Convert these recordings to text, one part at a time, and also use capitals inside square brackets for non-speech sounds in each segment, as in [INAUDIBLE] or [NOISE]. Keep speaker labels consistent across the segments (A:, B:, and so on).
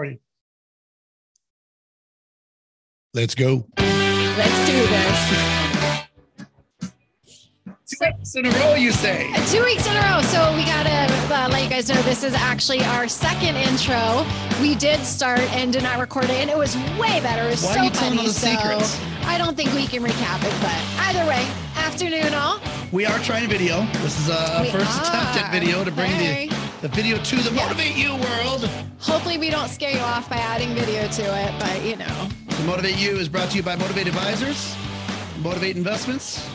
A: Party. Let's go.
B: Let's do this.
A: Two weeks in a row, you say.
B: Two weeks in a row. So we gotta uh, let you guys know this is actually our second intro. We did start and did not record it, and it was way better. It was
A: Why
B: so
A: are you telling
B: funny.
A: all the
B: so
A: secrets?
B: I don't think we can recap it, but either way, afternoon all.
A: We are trying video. This is a
B: We
A: first attempt at video to bring
B: Hey.
A: the, the video to the
B: Yes.
A: Motivate You world.
B: Hopefully, we don't scare you off by adding video to it, but you know,
A: The Motivate You is brought to you by Motivate Advisors, Motivate Investments.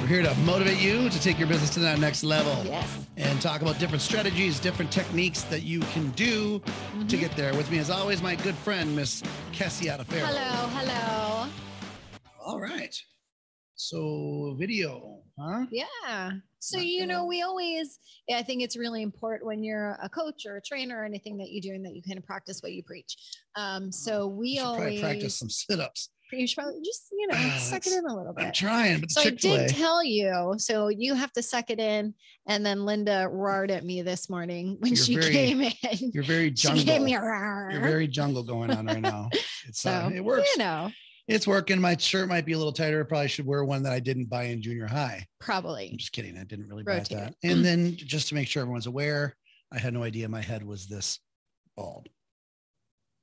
A: We're here to motivate you to take your business to that next level
B: yes.
A: and talk about different strategies, different techniques that you can do
B: Mm-hmm.
A: to get there. With me, as always, my good friend, Miss Cassie Adafero.
B: Hello, hello.
A: All right. So, video, huh?
B: Yeah. So,
A: Not
B: you know, we always, yeah, I think it's really important when you're a coach or a trainer or anything that you're doing that you kind of practice what you preach. Um, so we
A: You should probably
B: always,
A: practice some sit-ups.
B: you should probably just, you know,
A: Ah,
B: suck it in a little bit.
A: I'm trying, but
B: So I
A: Chick-fil-A.
B: did tell you, so you have to suck it in. And then Linda roared at me this morning when
A: You're
B: she
A: very
B: came in.
A: You're very
B: She
A: jungle.
B: gave me a
A: You're very jungle going on right now. It's [LAUGHS]
B: so
A: uh, it works.
B: You know,
A: It's working. My shirt might be a little tighter. I probably should wear one that I didn't buy in junior high.
B: Probably.
A: I'm just kidding. I didn't really buy that. And then just to make sure everyone's aware, I had no idea my head was this bald.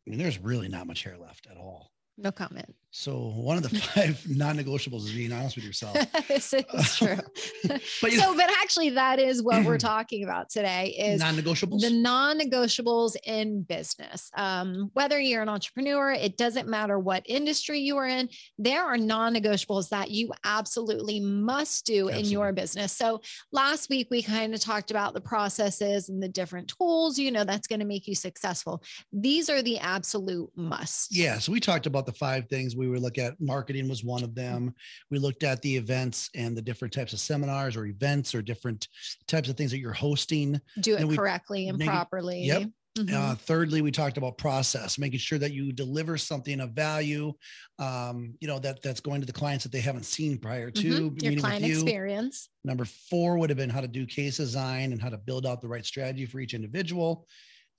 A: I mean, there's really not much hair left at all.
B: No comment.
A: So one of the [LAUGHS] five non-negotiables is being honest with yourself. [LAUGHS]
B: this is true. [LAUGHS]
A: But
B: so, but actually, that is what we're [CLEARS THROAT] talking about today is
A: non-negotiables.
B: the non-negotiables in business. Um, whether you're an entrepreneur, it doesn't matter what industry you are in. There are non-negotiables that you absolutely must do in your business. So last week we kind of talked about the processes and the different tools. You know that's going to make you successful. These are the absolute musts.
A: Yeah. So we talked about the five things we would look at. Marketing was one of them. We looked at the events and the different types of seminars or events or different types of things that you're hosting.
B: Do it
A: And we-
B: correctly and properly.
A: Yep.
B: Mhm.
A: Uh, thirdly, we talked about process, making sure that you deliver something of value, um, you know, that that's going to the clients that they haven't seen prior to
B: Mhm. Your client
A: you.
B: experience.
A: Number four would have been how to do case design and how to build out the right strategy for each individual.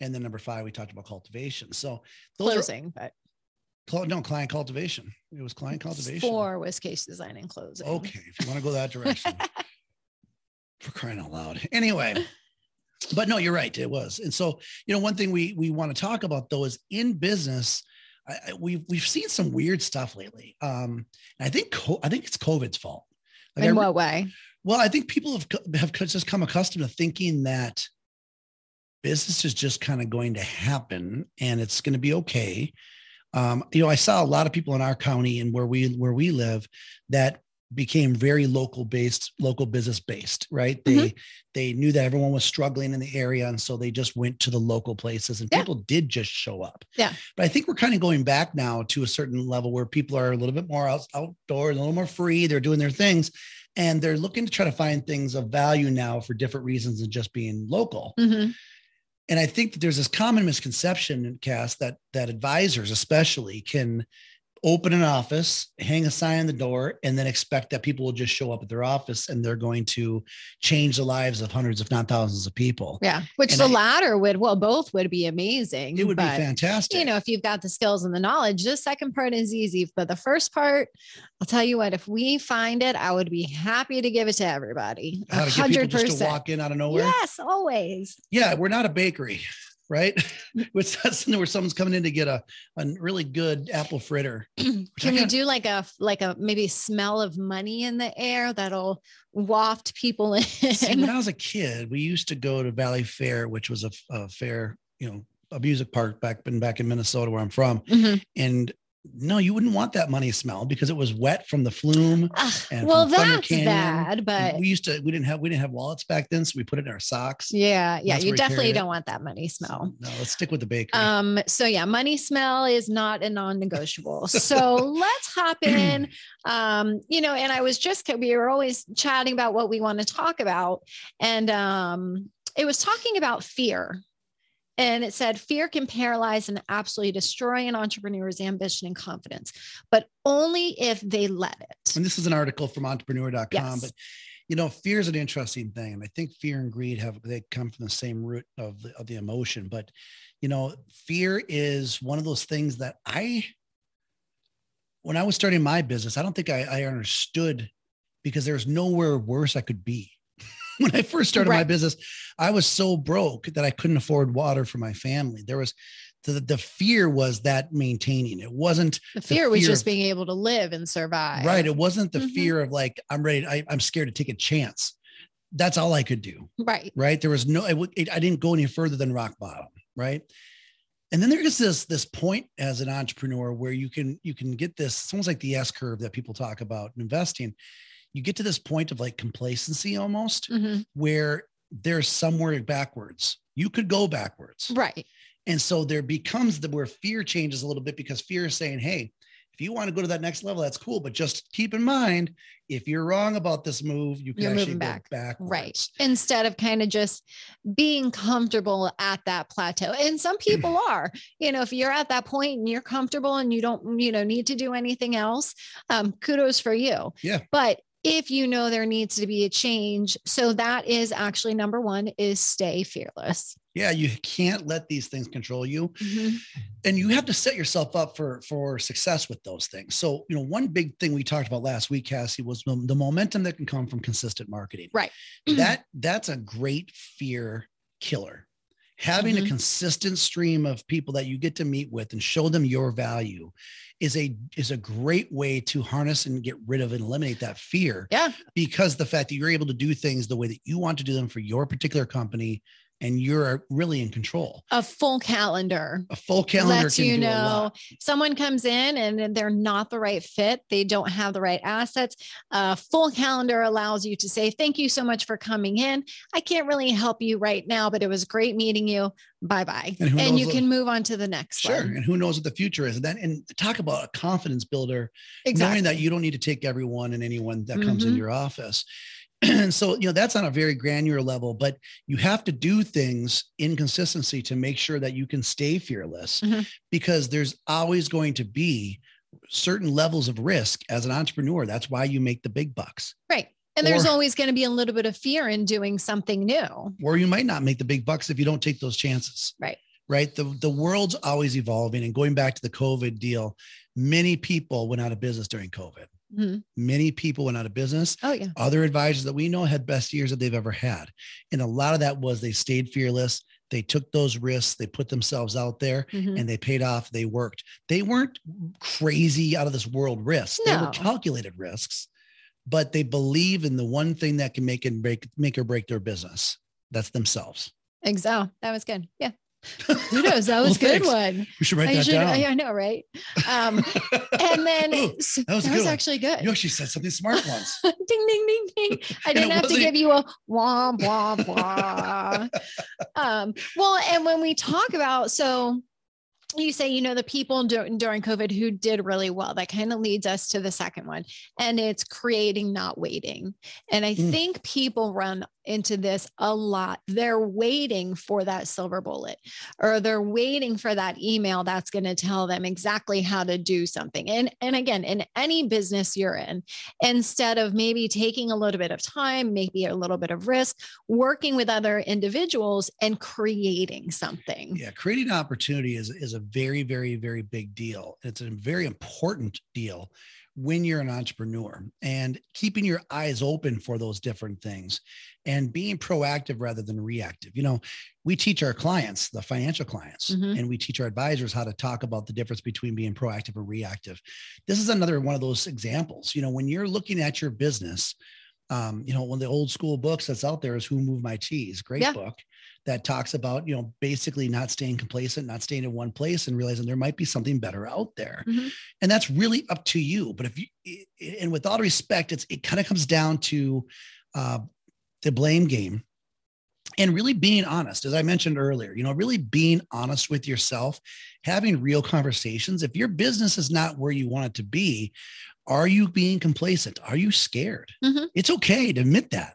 A: And then number five, we talked about cultivation. So those
B: Closing, but
A: are cl- no client cultivation. It was client cultivation.
B: four was case design and closing.
A: Okay, if you want to go that direction. [LAUGHS] For crying out loud. Anyway, but no, you're right. It was. And so, you know, one thing we we want to talk about though is in business, I, I- we've we've seen some weird stuff lately. Um, and I think co- I think it's COVID's fault. Like, I
B: In
A: re-
B: what way?
A: well, I think people have have just come accustomed to thinking that business is just kind of going to happen and it's going to be okay. Um, you know, I saw a lot of people in our county and where we where we live that became very local based, local business based, right? They
B: Mm-hmm.
A: they knew that everyone was struggling in the area, and so they just went to the local places, and
B: Yeah.
A: people did just show up.
B: Yeah.
A: But I think we're kind of going back now to a certain level where people are a little bit more out, outdoors, a little more free. They're doing their things, and they're looking to try to find things of value now for different reasons than just being local.
B: Mhm.
A: And I think that there's this common misconception in cast that that advisors especially can open an office, hang a sign on the door, and then expect that people will just show up at their office and they're going to change the lives of hundreds, if not thousands of people.
B: Yeah. Which
A: And
B: the
A: I-
B: latter would, well, both would be amazing.
A: It would
B: but,
A: be fantastic.
B: You know, if you've got the skills and the knowledge, the second part is easy. But the first part, I'll tell you what, if we find it, I would be happy to give it to everybody.
A: How to get people
B: hundred
A: just to walk in out of nowhere.
B: Yes, always.
A: Yeah, we're not a bakery, right? [LAUGHS] It's not something where someone's coming in to get a, a really good apple fritter. [CLEARS THROAT]
B: Can we
A: kinda-
B: do like a like a maybe smell of money in the air that'll waft people in?
A: See, when I was a [LAUGHS] kid, we used to go to Valleyfair, which was a, a fair, you know, a music park back in back in Minnesota where I'm from.
B: Mhm.
A: And no, you wouldn't want that money smell because it was wet from the flume. And
B: well, that's
A: Canyon,
B: bad, but
A: we used to we didn't have we didn't have wallets back then, so we put it in our socks.
B: yeah, yeah, you definitely don't want that money smell.
A: No, let's stick with the bakery.
B: Um, so yeah, money smell is not a non-negotiable. [LAUGHS] So let's hop [CLEARS THROAT] in. Um, you know, and I was just we were always chatting about what we want to talk about, and um, it was talking about fear. And it said fear can paralyze and absolutely destroy an entrepreneur's ambition and confidence, but only if they let it.
A: and this is an article from entrepreneur.com,
B: Yes.
A: but you know, fear is an interesting thing. And I think fear and greed have they come from the same root of the, of the emotion. But you know, fear is one of those things that I, when I was starting my business, I don't think I, I understood because there's nowhere worse I could be. [LAUGHS] when I first started right. my business, I was so broke that I couldn't afford water for my family. There was the, the fear was that maintaining. It wasn't
B: the fear, the fear was just of, being able to live and survive.
A: Right. It wasn't the mm-hmm. fear of like i'm ready I, i'm scared to take a chance. That's all i could do.
B: Right.
A: Right? There was no it, it, i didn't go any further than rock bottom. Right? And then there's this this point as an entrepreneur where you can you can get this it's almost like the s curve that people talk about in investing you get to this point of like complacency almost mm-hmm. where there's somewhere backwards. You could go backwards.
B: Right.
A: And so there becomes the where fear changes a little bit because fear is saying hey if you want to go to that next level that's cool but just keep in mind if you're wrong about this move you can you're actually back. go
B: right. instead of kind of just being comfortable at that plateau. And some [CLEARS THROAT] people are you know if you're at that point and you're comfortable and you don't you know need to do anything else um kudos for you.
A: Yeah.
B: But if you know there needs to be a change. So that is actually number one is stay fearless.
A: Yeah you can't let these things control you. Mm-hmm. and you have to set yourself up for for success with those things. So you know one big thing we talked about last week cassie was the, the momentum that can come from consistent marketing.
B: Right.
A: That that's a great fear killer having mm-hmm. a consistent stream of people that you get to meet with and show them your value is a is a great way to harness and get rid of and eliminate that fear.
B: Yeah.
A: Because the fact that you're able to do things the way that you want to do them for your particular company and you're really in control.
B: A full calendar.
A: A full calendar
B: lets you know someone comes in and they're not the right fit. They don't have the right assets. A full calendar allows you to say, "Thank you so much for coming in. I can't really help you right now, but it was great meeting you. Bye bye." And, and you what, can move on to the next.
A: Sure.
B: One.
A: And who knows what the future is? And then and talk about a confidence builder, exactly. knowing that you don't need to take everyone and anyone that comes mm-hmm. in your office and [CLEARS THROAT] so you know that's on a very granular level but you have to do things in consistency to make sure that you can stay fearless mm-hmm. because there's always going to be certain levels of risk as an entrepreneur. That's why you make the big bucks.
B: Right. And there's or, always going to be a little bit of fear in doing something new.
A: Or you might not make the big bucks if you don't take those chances.
B: Right.
A: Right? The, the world's always evolving and going back to the covid deal many people went out of business during covid Mm-hmm. Many people went out of business.
B: Oh, yeah.
A: Other advisors that we know had best years that they've ever had. And a lot of that was they stayed fearless. They took those risks. They put themselves out there mm-hmm. and they paid off. They worked. They weren't crazy out of this world risks. No. They were calculated risks, but they believe in the one thing that can make and break, make or break their business. That's themselves.
B: Exactly. That was good. Yeah. Who knows? That [LAUGHS] was well, good one.
A: We should write I that should, down.
B: I, I know, right? Um, [LAUGHS] and then Ooh, that was, that was actually good.
A: You actually said something smart once. [LAUGHS]
B: ding, ding, ding, ding. I didn't have to give you a wah, wah, wah. um, well, and when we talk about, so you say, you know, the people during, during COVID who did really well. That kind of leads us to the second one, and it's creating, not waiting. And I mm. think people run into this a lot. They're waiting for that silver bullet, or they're waiting for that email that's going to tell them exactly how to do something. And, and again, in any business you're in, instead of maybe taking a little bit of time, maybe a little bit of risk, working with other individuals and creating something.
A: Yeah, creating opportunity is, is a very, very, very big deal. It's a very important deal when you're an entrepreneur and keeping your eyes open for those different things and being proactive rather than reactive. You know, we teach our clients, the financial clients, mm-hmm. and we teach our advisors how to talk about the difference between being proactive and reactive. This is another one of those examples. You know, when you're looking at your business, um, you know, one of the old school books that's out there is Who Moved My Cheese. Great yeah. book that talks about, you know, basically not staying complacent, not staying in one place and realizing there might be something better out there. Mm-hmm. And that's really up to you. But if you, and with all respect, it's, it kind of comes down to uh, the blame game and really being honest as i mentioned earlier you know really being honest with yourself having real conversations if your business is not where you want it to be are you being complacent? Are you scared? Mm-hmm. It's okay to admit that.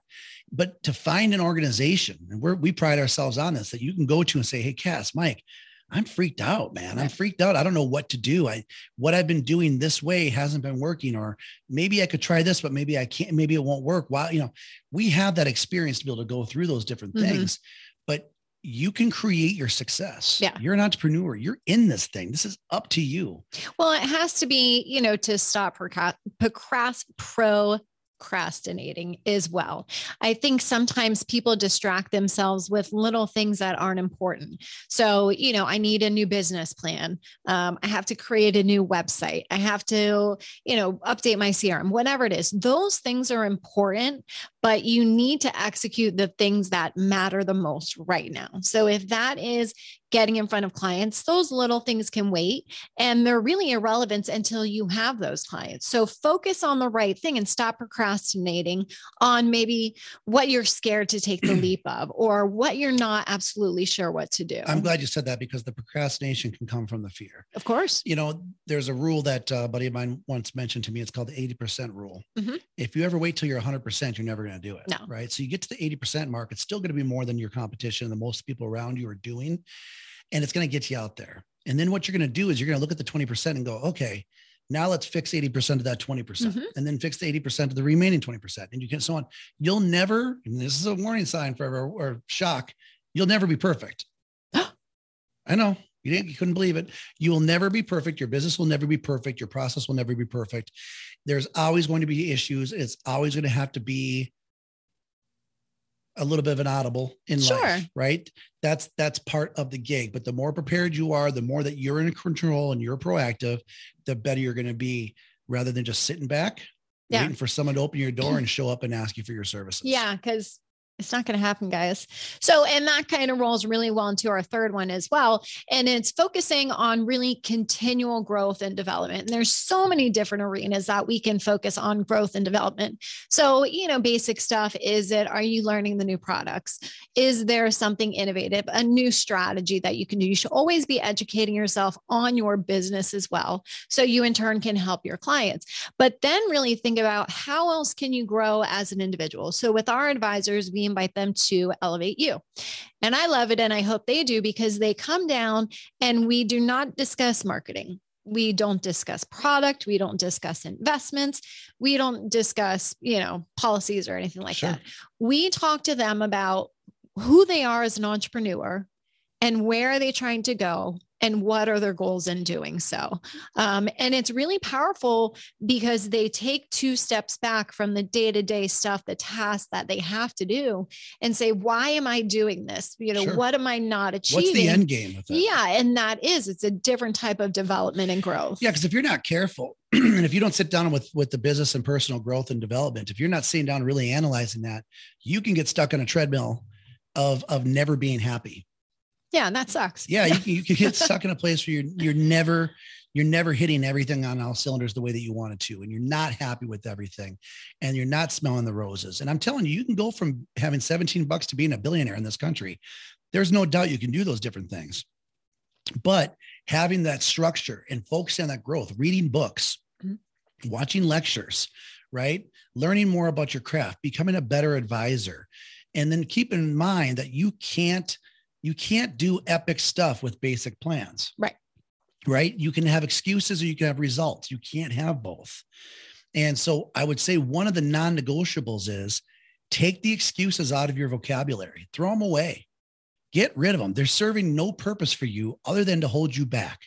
A: But to find an organization, and we we pride ourselves on this, that you can go to and say, Hey, Cass, Mike, I'm freaked out, man. I'm freaked out. I don't know what to do. I what I've been doing this way hasn't been working, or maybe I could try this, but maybe I can't, maybe it won't work. While you know, we have that experience to be able to go through those different mm-hmm. things. But you can create your success.
B: Yeah.
A: You're an entrepreneur. You're in this thing. This is up to you.
B: Well, it has to be, you know, to stop procrast, procrast, pro procrastinating as well. I think sometimes people distract themselves with little things that aren't important. So, you know, I need a new business plan. Um, I have to create a new website. I have to, you know, update my CRM, whatever it is. Those things are important, but you need to execute the things that matter the most right now. So, if that is getting in front of clients, those little things can wait and they're really irrelevant until you have those clients. So focus on the right thing and stop procrastinating on maybe what you're scared to take the [CLEARS THROAT] leap of or what you're not absolutely sure what to do.
A: I'm glad you said that because the procrastination can come from the fear.
B: Of course.
A: You know, there's a rule that uh, a buddy of mine once mentioned to me. It's called the 80% rule. Mm-hmm. If you ever wait till you're 100%, you're never going to do it.
B: No.
A: Right. So you get to the 80% mark, it's still going to be more than your competition and the most people around you are doing and it's going to get you out there. And then what you're going to do is you're going to look at the 20% and go, okay, now let's fix 80% of that 20% mm hmm and then fix the 80% of the remaining 20%. And you can so on. You'll never, and this is a warning sign for or, or shock, you'll never be perfect. [GASPS] I know you didn't, you couldn't believe it. You will never be perfect. Your business will never be perfect. Your process will never be perfect. There's always going to be issues. It's always going to have to be a little bit of an audible in sure. life, right? That's that's part of the gig. But the more prepared you are, the more that you're in control and you're proactive, the better you're going to be rather than just sitting back yeah. waiting for someone to open your door and show up and ask you for your services.
B: Yeah, because it's not going to happen, guys. So, and that kind of rolls really well into our third one as well. And it's focusing on really continual growth and development. And there's so many different arenas that we can focus on growth and development. So, you know, basic stuff is it, are you learning the new products? Is there something innovative, a new strategy that you can do? You should always be educating yourself on your business as well. So you in turn can help your clients. But then really think about how else can you grow as an individual? So with our advisors, we invite them to elevate you. And I love it. And I hope they do because they come down and we do not discuss marketing. We don't discuss product. We don't discuss investments. We don't discuss, you know, policies or anything like sure. that. We talk to them about who they are as an entrepreneur and where are they trying to go and what are their goals in doing so. Um, and it's really powerful because they take two steps back from the day to day stuff, the tasks that they have to do, and say, why am I doing this? You know, sure. what am I not achieving?
A: What's the end game?
B: Yeah. And that is, it's a different type of development and growth.
A: Yeah. Because if you're not careful, [CLEARS THROAT] and if you don't sit down with with the business and personal growth and development, if you're not sitting down really analyzing that, you can get stuck on a treadmill of of never being happy
B: yeah, and that sucks.
A: Yeah, you, you can get [LAUGHS] stuck in a place where you're you're never you're never hitting everything on all cylinders the way that you wanted to, and you're not happy with everything, and you're not smelling the roses. And I'm telling you, you can go from having 17 bucks to being a billionaire in this country. There's no doubt you can do those different things, but having that structure and focusing on that growth, reading books, mm-hmm. watching lectures, right, learning more about your craft, becoming a better advisor, and then keep in mind that you can't you can't do epic stuff with basic plans.
B: Right.
A: Right. You can have excuses or you can have results. You can't have both. And so I would say one of the non negotiables is take the excuses out of your vocabulary, throw them away, get rid of them. They're serving no purpose for you other than to hold you back.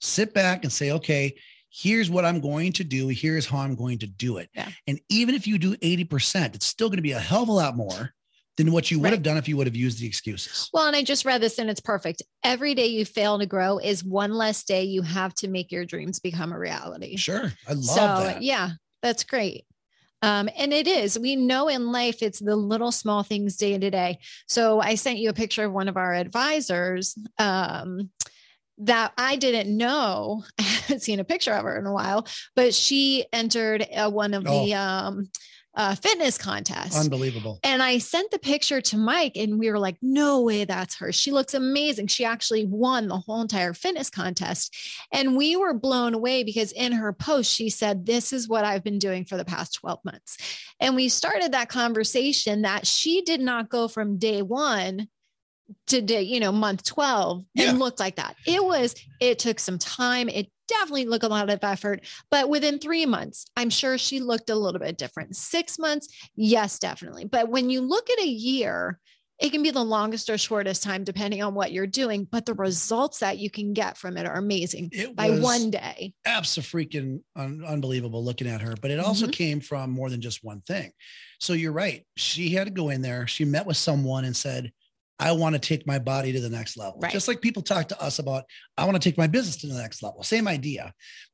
A: Sit back and say, okay, here's what I'm going to do. Here's how I'm going to do it.
B: Yeah.
A: And even if you do 80%, it's still going to be a hell of a lot more than what you would right. have done if you would have used the excuses.
B: Well, and I just read this and it's perfect. Every day you fail to grow is one less day you have to make your dreams become a reality.
A: Sure. I love
B: so,
A: that.
B: Yeah, that's great. Um, and it is, we know in life, it's the little small things day to day. So I sent you a picture of one of our advisors. Um, that I didn't know. [LAUGHS] I haven't seen a picture of her in a while, but she entered uh, one of oh. the um, uh, fitness contest.
A: Unbelievable.
B: And I sent the picture to Mike, and we were like, no way, that's her. She looks amazing. She actually won the whole entire fitness contest. And we were blown away because in her post, she said, This is what I've been doing for the past 12 months. And we started that conversation that she did not go from day one to day, you know, month 12 yeah. and looked like that. It was, it took some time. It definitely looked a lot of effort, but within three months, I'm sure she looked a little bit different. Six months, yes, definitely. But when you look at a year, it can be the longest or shortest time depending on what you're doing, but the results that you can get from it are amazing
A: It
B: by one day.
A: absolutely un- unbelievable looking at her, but it also
B: Mhm.
A: came from more than just one thing. So you're right. She had to go in there. She met with someone and said, I want to take my body to the next level.
B: Right.
A: Just like people talk to us about, I want to take my business to the next level. Same idea.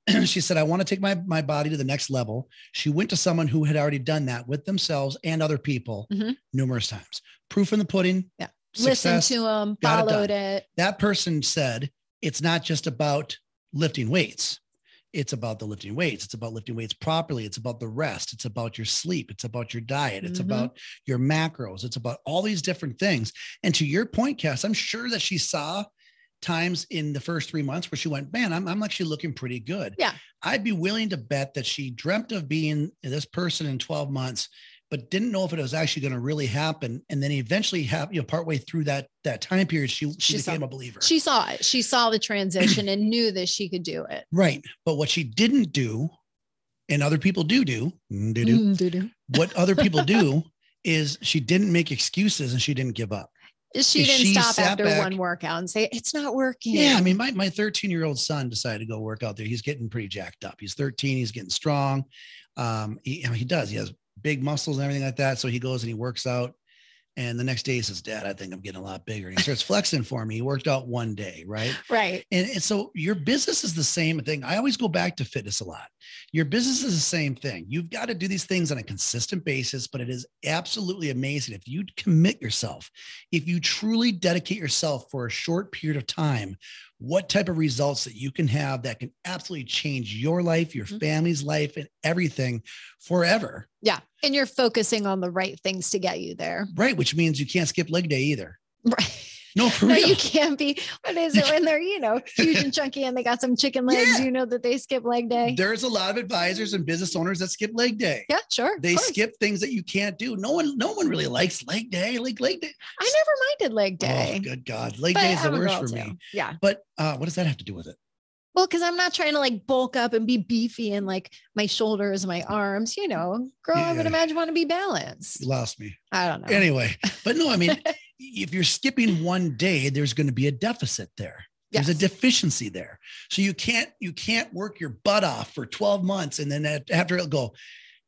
A: [CLEARS THROAT] she said, I want to take my, my body to the next level. She went to someone who had already done that with themselves and other people
B: Mhm.
A: numerous times. Proof in the pudding.
B: Yeah.
A: Success.
B: Listen to them,
A: got it
B: followed it.
A: that person said it's not just about lifting weights it's about the lifting weights it's about lifting weights properly it's about the rest it's about your sleep it's about your diet it's
B: Mhm.
A: about your macros it's about all these different things and to your point cass i'm sure that she saw times in the first three months where she went man i'm, I'm actually looking pretty good
B: Yeah.
A: i'd be willing to bet that she dreamt of being this person in 12 months but didn't know if it was actually going to really happen and then eventually have you know partway through that that time period she, she,
B: She saw-
A: became a believer
B: She saw it. She saw the transition and knew that she could do it.
A: Right. But what she didn't do, and other people do do, mm, do do,
B: Mm, doo-doo.
A: what other people do [LAUGHS] is she didn't make excuses and she didn't give up.
B: She didn't
A: she
B: stop after
A: back-
B: one workout and say, it's not working.
A: Yeah. I mean, my, my 13 year old son decided to go work out there. He's getting pretty jacked up. He's 13. He's getting strong. Um, he, I mean, he does. He has big muscles and everything like that. So he goes and he works out. And the next day he says, Dad, I think I'm getting a lot bigger. And he starts flexing for me. He worked out one day, right?
B: right.
A: And, and so your business is the same thing. I always go back to fitness a lot. Your business is the same thing. You've got to do these things on a consistent basis, but it is absolutely amazing if you commit yourself, if you truly dedicate yourself for a short period of time, what type of results that you can have that can absolutely change your life, your
B: Mhm.
A: family's life, and everything forever.
B: Yeah. And you're focusing on the right things to get you there.
A: Right. Which means you can't skip leg day either. [LAUGHS]
B: Right.
A: No, for
B: No,
A: real.
B: you can't be. What is it when they're, you know, huge [LAUGHS] and chunky and they got some chicken legs?
A: Yeah.
B: You know that they skip leg day.
A: There's a lot of advisors and business owners that skip leg day.
B: Yeah, sure.
A: they skip things that you can't do. No one, no one really likes leg day. Like leg day.
B: I never minded leg day.
A: Oh, good God. Leg
B: but
A: day is the
B: I'm
A: worst for
B: too.
A: me.
B: Yeah.
A: But uh, what does that have to do with it?
B: Well, because I'm not trying to like bulk up and be beefy and like my shoulders, my arms, you know, girl, I would
A: Yeah.
B: imagine want to be balanced.
A: You lost me.
B: I don't know.
A: Anyway, but no, I mean, [LAUGHS] if you're skipping one day, there's going to be a deficit there. There's a deficiency there. So you can't you can't work your butt off for 12 months and then after it'll go,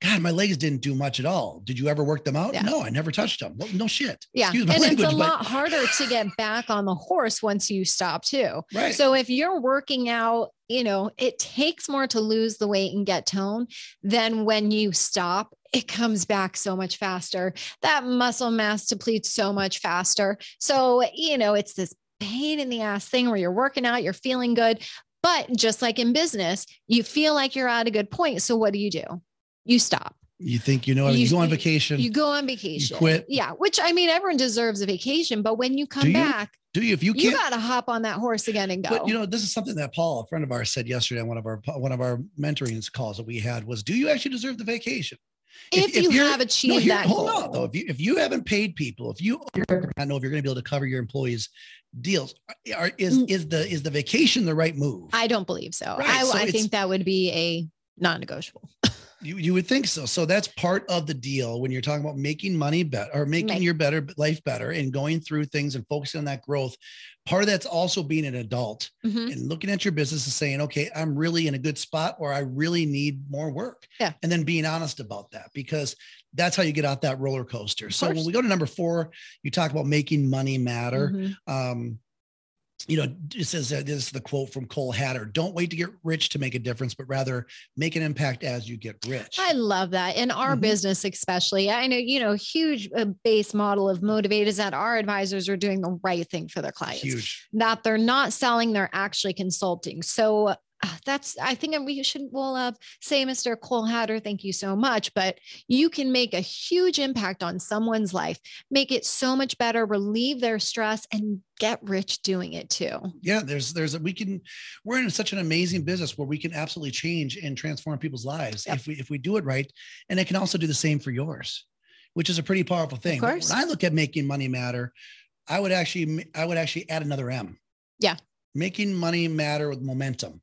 A: God, my legs didn't do much at all. Did you ever work them out?
B: Yeah.
A: No, I never touched them. Well, no shit.
B: Yeah.
A: Excuse my
B: and
A: language,
B: it's a
A: but-
B: lot harder to get back on the horse once you stop too.
A: Right.
B: So if you're working out, you know, it takes more to lose the weight and get tone than when you stop. It comes back so much faster. That muscle mass depletes so much faster. So, you know, it's this pain in the ass thing where you're working out, you're feeling good. But just like in business, you feel like you're at a good point. So what do you do? You stop.
A: you think you know you,
B: You-
A: go on vacation.
B: You go on vacation.
A: quit.
B: Yeah. Which I mean, everyone deserves a vacation. But when you come
A: Do you?
B: back,
A: do you if you
B: you got to hop on that horse again and go.
A: But you know, this is something that Paul, a friend of ours, said yesterday on one of our one of our mentoring calls that we had was, "Do you actually deserve the vacation?"
B: if, you
A: you're-
B: have
A: No,
B: achieved
A: here-
B: that
A: hold
B: goal.
A: on though. If you if you haven't paid people, if you I know if you're going to be able to cover your employees' deals, are, is
B: Mm.
A: is the is the vacation the right move?
B: I don't believe so.
A: Right,
B: I,
A: so
B: I think that would be a non-negotiable. [LAUGHS]
A: You you would think so. So that's part of the deal when you're talking about making money better or making
B: Right.
A: your better life better and going through things and focusing on that growth. Part of that's also being an adult
B: Mhm.
A: and looking at your business and saying, okay, I'm really in a good spot or I really need more work.
B: Yeah.
A: And then being honest about that because that's how you get out that roller coaster. So when we go to number four, you talk about making money matter.
B: Mhm.
A: Um, you know, it says uh, this is the quote from Cole Hatter don't wait to get rich to make a difference, but rather make an impact as you get rich.
B: I love that. In our
A: Mhm.
B: business, especially, I know, you know, huge uh, base model of motivate is that our advisors are doing the right thing for their clients.
A: Huge.
B: that they're not selling, they're actually consulting. So that's, I think we should, we'll uh, say, Mr. Cole Hatter, thank you so much. But you can make a huge impact on someone's life, make it so much better, relieve their stress, and get rich doing it too.
A: yeah there's there's a we can we're in such an amazing business where we can absolutely change and transform people's lives
B: Yep.
A: if we if we do it right and it can also do the same for yours which is a pretty powerful thing when i look at making money matter i would actually i would actually add another m
B: Yeah.
A: making money matter with momentum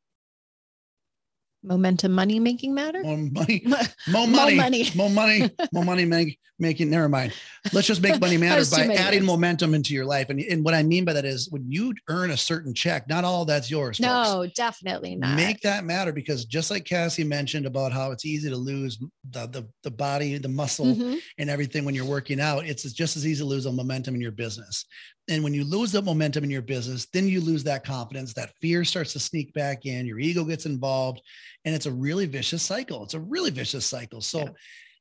B: Momentum money making matter?
A: More money, [LAUGHS] more
B: More
A: money, more money, more money, make, making, never mind. Let's just make money [LAUGHS] matter by adding
B: words.
A: momentum into your life. And, and what I mean by that is when you earn a certain check, not all that's yours. folks.
B: No, definitely not.
A: Make that matter because just like Cassie mentioned about how it's easy to lose the, the, the body, the muscle,
B: Mhm.
A: and everything when you're working out, it's just as easy to lose a momentum in your business. And when you lose the momentum in your business, then you lose that confidence. That fear starts to sneak back in. Your ego gets involved, and it's a really vicious cycle. It's a really vicious cycle. So,
B: Yeah.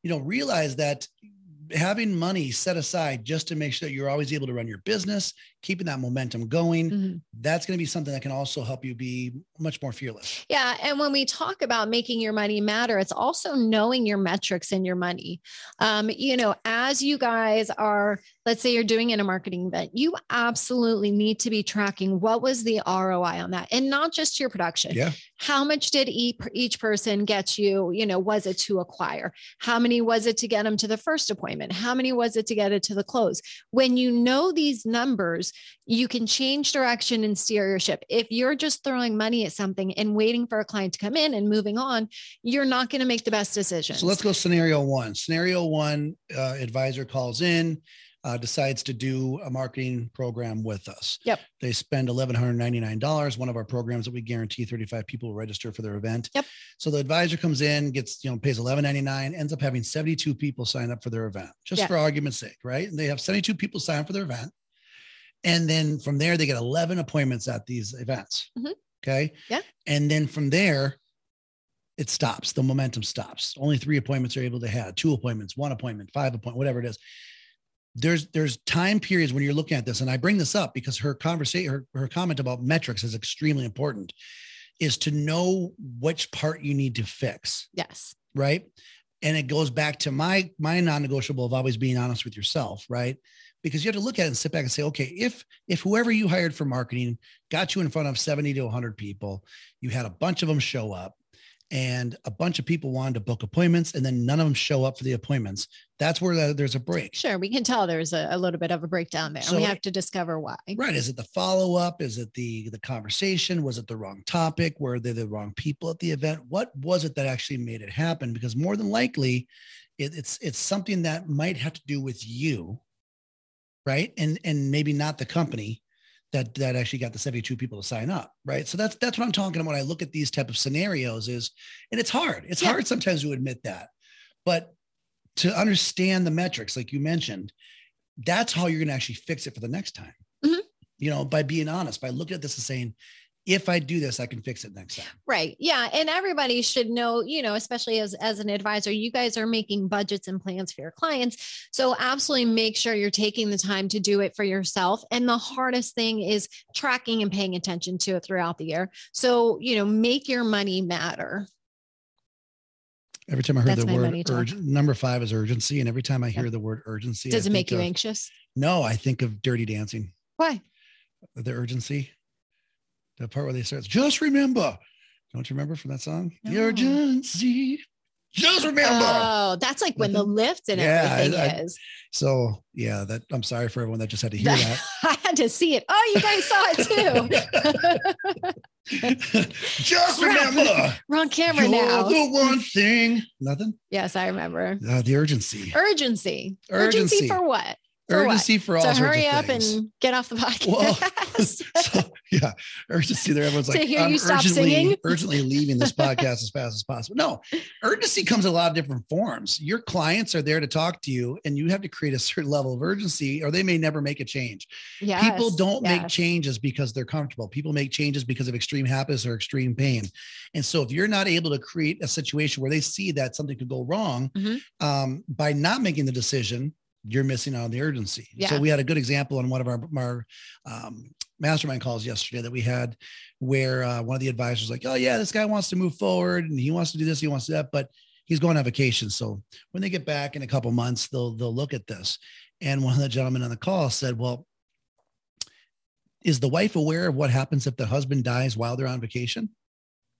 A: you know, realize that having money set aside just to make sure that you're always able to run your business, keeping that momentum going,
B: Mhm.
A: that's going to be something that can also help you be much more fearless.
B: Yeah. And when we talk about making your money matter, it's also knowing your metrics and your money. Um, you know, as you guys are, let's say you're doing in a marketing event, you absolutely need to be tracking what was the ROI on that and not just your production.
A: Yeah.
B: How much did each, each person get you? You know, was it to acquire? How many was it to get them to the first appointment? How many was it to get it to the close? When you know these numbers, you can change direction and steer your ship. If you're just throwing money at something and waiting for a client to come in and moving on, you're not going to make the best decisions.
A: So let's go scenario one. Scenario one, uh, advisor calls in, uh, decides to do a marketing program with us.
B: Yep.
A: They spend $1,199. One of our programs that we guarantee 35 people register for their event.
B: Yep.
A: So the advisor comes in, gets, you know, pays $11.99, ends up having 72 people sign up for their event, just
B: Yeah.
A: for argument's sake, right? And they have 72 people sign up for their event. And then from there, they get 11 appointments at these events.
B: Mhm.
A: Okay.
B: Yeah.
A: And then from there, it stops. The momentum stops. Only three appointments are able to have two appointments, one appointment, five appointment, whatever it is. There's there's time periods when you're looking at this, and I bring this up because her conversation, her, her comment about metrics is extremely important. Is to know which part you need to fix,
B: yes.
A: right? And it goes back to my my non-negotiable of always being honest with yourself, right? Because you have to look at it and sit back and say, okay, if if whoever you hired for marketing got you in front of 70 to 100 people, you had a bunch of them show up, and a bunch of people wanted to book appointments, and then none of them show up for the appointments. That's where the- there's a break.
B: Sure. We can tell there's a, a little bit of a breakdown there. and we have to discover why.
A: Right. Is it the follow up? Is it the the conversation? Was it the wrong topic? Were they the wrong people at the event? What was it that actually made it happen? Because more than likely, it, it's it's something that might have to do with you, right? And and maybe not the company that that actually got the 72 people to sign up, right? So that's that's what I'm talking about when I look at these type of scenarios is and it's hard. It's
B: Yeah.
A: hard sometimes to admit that. But to understand the metrics like you mentioned, that's how you're going to actually fix it for the next time.
B: Mhm.
A: You know, by being honest, by looking at this and saying, if I do this, I can fix it next time.
B: Right. Yeah. And everybody should know, you know, especially as, as an advisor, you guys are making budgets and plans for your clients. So absolutely make sure you're taking the time to do it for yourself. And the hardest thing is tracking and paying attention to it throughout the year. So, you know, make your money matter.
A: Every time I heard
B: That's
A: the word urgent, number five is urgency. And every time I hear the word urgency, I
B: Does it make you
A: of-
B: anxious?
A: No, I think of dirty dancing,
B: Why?
A: the urgency, the part where they start, just remember. Don't you remember from that song? The
B: No.
A: urgency. Just remember.
B: Oh, that's like when the lift and
A: Yeah,
B: everything
A: I-
B: is.
A: so yeah, that I'm sorry for everyone that just had to hear [LAUGHS] that.
B: I had to see it. Oh, you guys saw it [LAUGHS] too. [LAUGHS]
A: just remember.
B: We're on camera
A: You're
B: now.
A: the one thing. Nothing.
B: Yes, I remember.
A: Uh, the urgency.
B: Urgency. Urgency,
A: Urgency.
B: for what? What?
A: urgency for all
B: So hurry up and get off the
A: Well, [LAUGHS]
B: podcast. [LAUGHS]
A: so yeah, urgency there. Everyone's like, I'm urgently, [LAUGHS] urgently leaving this podcast as fast as possible. No, urgency comes in a lot of different forms. Your clients are there to talk to you, and you have to create a certain level of urgency, or they may never make a change.
B: yes,
A: People don't make changes because they're comfortable. People make changes because of extreme happiness or extreme pain. And so, if you're not able to create a situation where they see that something could go wrong
B: Mhm.
A: um, by not making the decision, you're missing out on the urgency. So, we had a good example on one of our, our um, mastermind calls yesterday that we had where uh, one of the advisors was like, Oh, yeah, this guy wants to move forward and he wants to do this, he wants to do that, but he's going on vacation. So, when they get back in a couple months, they'll they'll look at this. And one of the gentlemen on the call said, Well, is the wife aware of what happens if the husband dies while they're on vacation?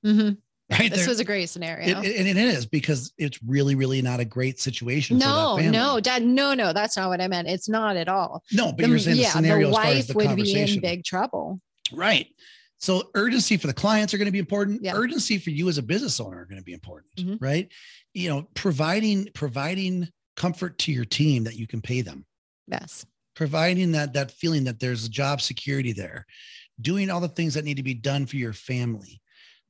B: Mhm.
A: Right.
B: This
A: They're-
B: was a great scenario.
A: it- and it is because it's really, really not a great situation. for
B: no, no, dad, no, no, that's not what I meant. It's not at all.
A: no. But
B: The-
A: you were saying the scenario
B: the
A: as far as
B: wife
A: the
B: would be in big trouble.
A: right? So urgency for the clients are going to be important.
B: Yeah.
A: Urgency for you as a business owner are going to be important,
B: Mhm.
A: right? You know, providing providing comfort to your team that you can pay them,
B: Yes.
A: providing that that feeling that there's job security there, doing all the things that need to be done for your family.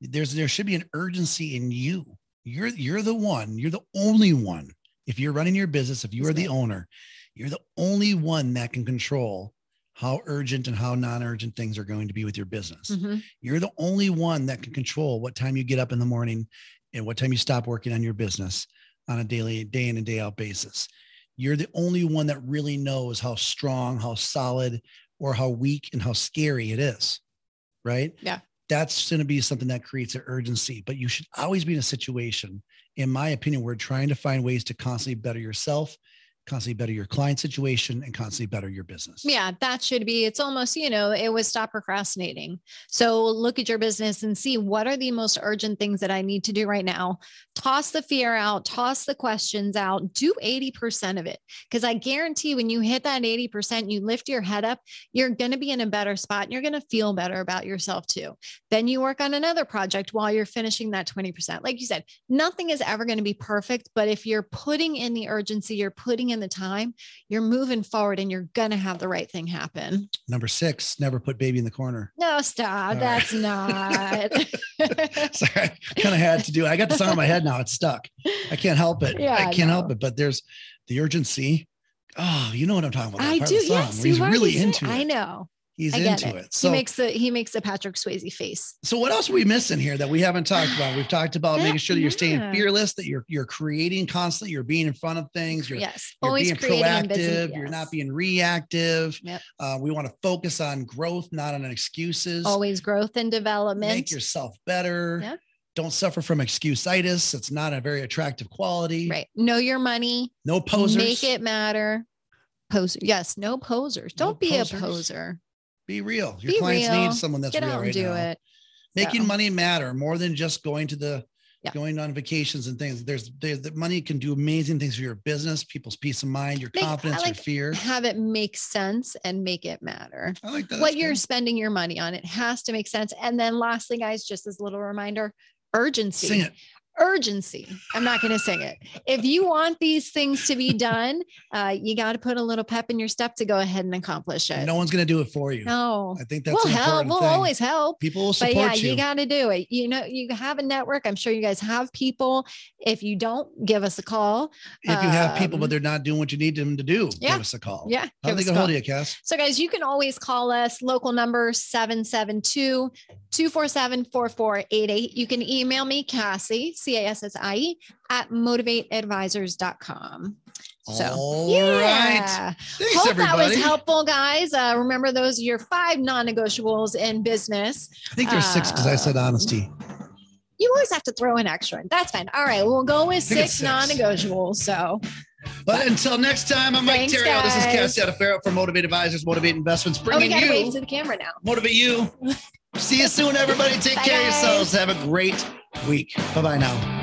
A: There's there should be an urgency in you. You're you're the one. You're the only one. If you're running your business, if you are the owner, you're the only one that can control how urgent and how non-urgent things are going to be with your business.
B: Mhm.
A: You're the only one that can control what time you get up in the morning and what time you stop working on your business on a daily, day in and day out basis. You're the only one that really knows how strong, how solid, or how weak and how scary it is. Right.
B: Yeah.
A: That's going to be something that creates an urgency, but you should always be in a situation, in my opinion, where trying to find ways to constantly better yourself, constantly better your client situation, and constantly better your business.
B: Yeah, that should be. It's almost, you know, it was stop procrastinating. So look at your business and see what are the most urgent things that I need to do right now. Toss the fear out, toss the questions out, do 80% of it. Because I guarantee when you hit that 80%, you lift your head up, you're going to be in a better spot and you're going to feel better about yourself too. Then you work on another project while you're finishing that 20%. Like you said, nothing is ever going to be perfect, but if you're putting in the urgency, you're putting in the time, you're moving forward and you're going to have the right thing happen.
A: Number six, never put baby in the corner.
B: No, stop.
A: All right.
B: That's not. [LAUGHS]
A: Sorry, kind of had to do it. I got the song in my head now. It's stuck. I can't help it.
B: Yeah,
A: I can't help it. But there's the urgency. Oh, you know what I'm talking about.
B: I do. Yes,
A: he's
B: you've
A: really into it.
B: I know.
A: He's
B: I get
A: into
B: it.
A: it. So,
B: he makes the he makes the Patrick Swayze face.
A: so what else are we missing here that we haven't talked about? We've talked about making sure that you're staying fearless, that you're you're creating constantly, you're being in front of things, you're
B: yes,
A: you're
B: always
A: being
B: and busy.
A: proactive, you're not being reactive.
B: Yep.
A: Uh, we want to focus on growth, not on excuses.
B: always growth and development.
A: Make yourself better.
B: Yeah.
A: Don't suffer from excuse-itis. It's not a very attractive quality.
B: right. Know your money.
A: No posers.
B: Make it matter. Poser. Yes. No posers. Don't be
A: posers.
B: a poser.
A: Be real. Your
B: Be
A: clients
B: real.
A: need someone that's
B: Get
A: real
B: out
A: right
B: do
A: now.
B: it.
A: Making
B: So-
A: money matter more than just going to the
B: Yeah.
A: going on vacations and things. There's there's the money can do amazing things for your business, people's peace of mind, your
B: Make-
A: confidence,
B: like
A: your fear.
B: Have it make sense and make it matter.
A: I like that.
B: what
A: That's
B: you're spending your money on. It has to make sense. And then lastly, guys, just as a little reminder, urgency. Urgency. I'm not going to sing it. If you want these things to be [LAUGHS] done, uh, you got to put a little pep in your step to go ahead and accomplish it.
A: No one's gonna do it for you.
B: No.
A: I think that's
B: we'll help. We'll
A: thing.
B: always help.
A: People will support But
B: yeah,
A: you.
B: you got to do it. You know, you have a network. I'm sure you guys have people. If you don't, give us a call.
A: if you have people,
B: um,
A: but they're not doing what you need them to do,
B: Yeah.
A: give us a call.
B: Yeah.
A: How do they get hold of you, Cass?
B: So, guys, you can always call us local number 772 247 4488. You can email me, Cassie, C A S S I E, at motivateadvisors.com. So,
A: All right.
B: yeah.
A: Thanks,
B: Hope
A: everybody.
B: that was helpful, guys. Uh, remember, those are your five non negotiables in business.
A: I think there's six because I said
B: Um,
A: honesty.
B: You always have to throw an extra. That's fine. All right. We'll go with six
A: six.
B: non negotiables. So,
A: But until next time, I'm Mike Terrio. This is. Cassie Adafaro for Motivate Advisors, Motivate Investments,
B: oh,
A: bringing
B: wave
A: you
B: to the camera now.
A: motivate you. See you soon, everybody. Take
B: Bye,
A: care of yourselves. Have a great week. Bye bye now.